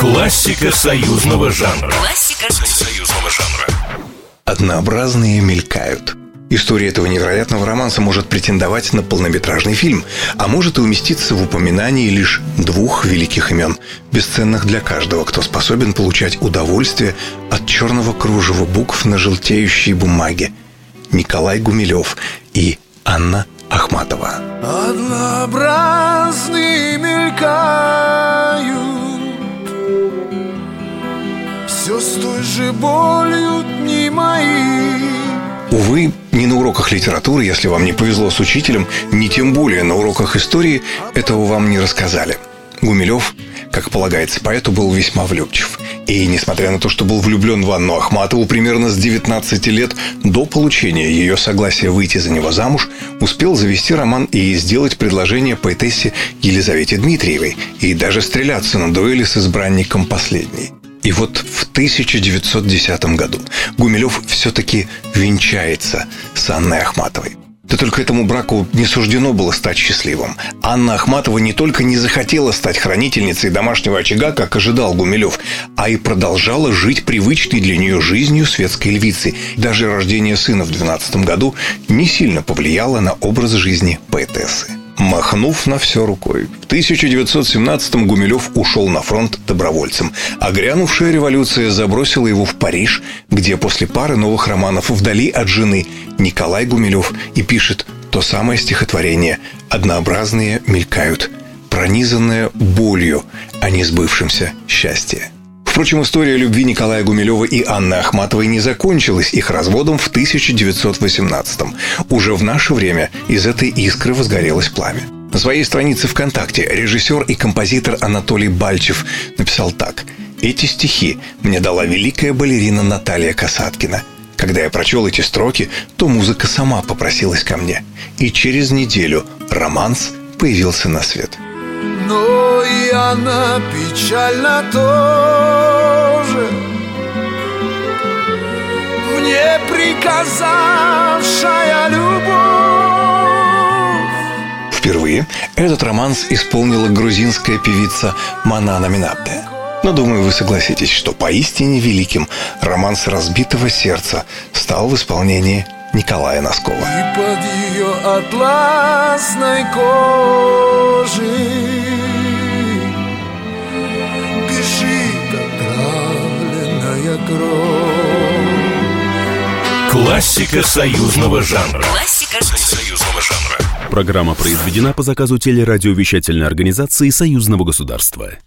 Классика союзного жанра. Классика союзного жанра. Однообразные мелькают. История этого невероятного романса может претендовать на полнометражный фильм, а может и уместиться в упоминании лишь двух великих имен, бесценных для каждого, кто способен получать удовольствие от черного кружева букв на желтеющей бумаге. Николай Гумилев и Анна Ахматова. Однообразные той же болью дни мои Увы, ни на уроках литературы, если вам не повезло с учителем, ни тем более на уроках истории этого вам не рассказали. Гумилев, как полагается поэту, был весьма влюбчив. И, несмотря на то, что был влюблен в Анну Ахматову примерно с 19 лет до получения ее согласия выйти за него замуж, успел завести роман и сделать предложение поэтессе Елизавете Дмитриевой и даже стреляться на дуэли с избранником последней. И вот в 1910 году Гумилев все-таки венчается с Анной Ахматовой. Да только этому браку не суждено было стать счастливым. Анна Ахматова не только не захотела стать хранительницей домашнего очага, как ожидал Гумилев, а и продолжала жить привычной для нее жизнью светской львицы. Даже рождение сына в 12 году не сильно повлияло на образ жизни поэтессы махнув на все рукой. В 1917-м Гумилев ушел на фронт добровольцем, а грянувшая революция забросила его в Париж, где после пары новых романов «Вдали от жены» Николай Гумилев и пишет то самое стихотворение «Однообразные мелькают», пронизанное болью, а не сбывшимся счастье. Впрочем, история любви Николая Гумилева и Анны Ахматовой не закончилась их разводом в 1918-м. Уже в наше время из этой искры возгорелось пламя. На своей странице ВКонтакте режиссер и композитор Анатолий Бальчев написал так. «Эти стихи мне дала великая балерина Наталья Касаткина. Когда я прочел эти строки, то музыка сама попросилась ко мне. И через неделю романс появился на свет». Но и она печально тоже Мне приказавшая любовь Впервые этот романс исполнила грузинская певица Манана Минабде. Но думаю, вы согласитесь, что поистине великим романс разбитого сердца стал в исполнении Николая Носкова. И под ее атласной кожей Классика союзного жанра. Классика союзного жанра. Программа произведена по заказу телерадиовещательной организации Союзного государства.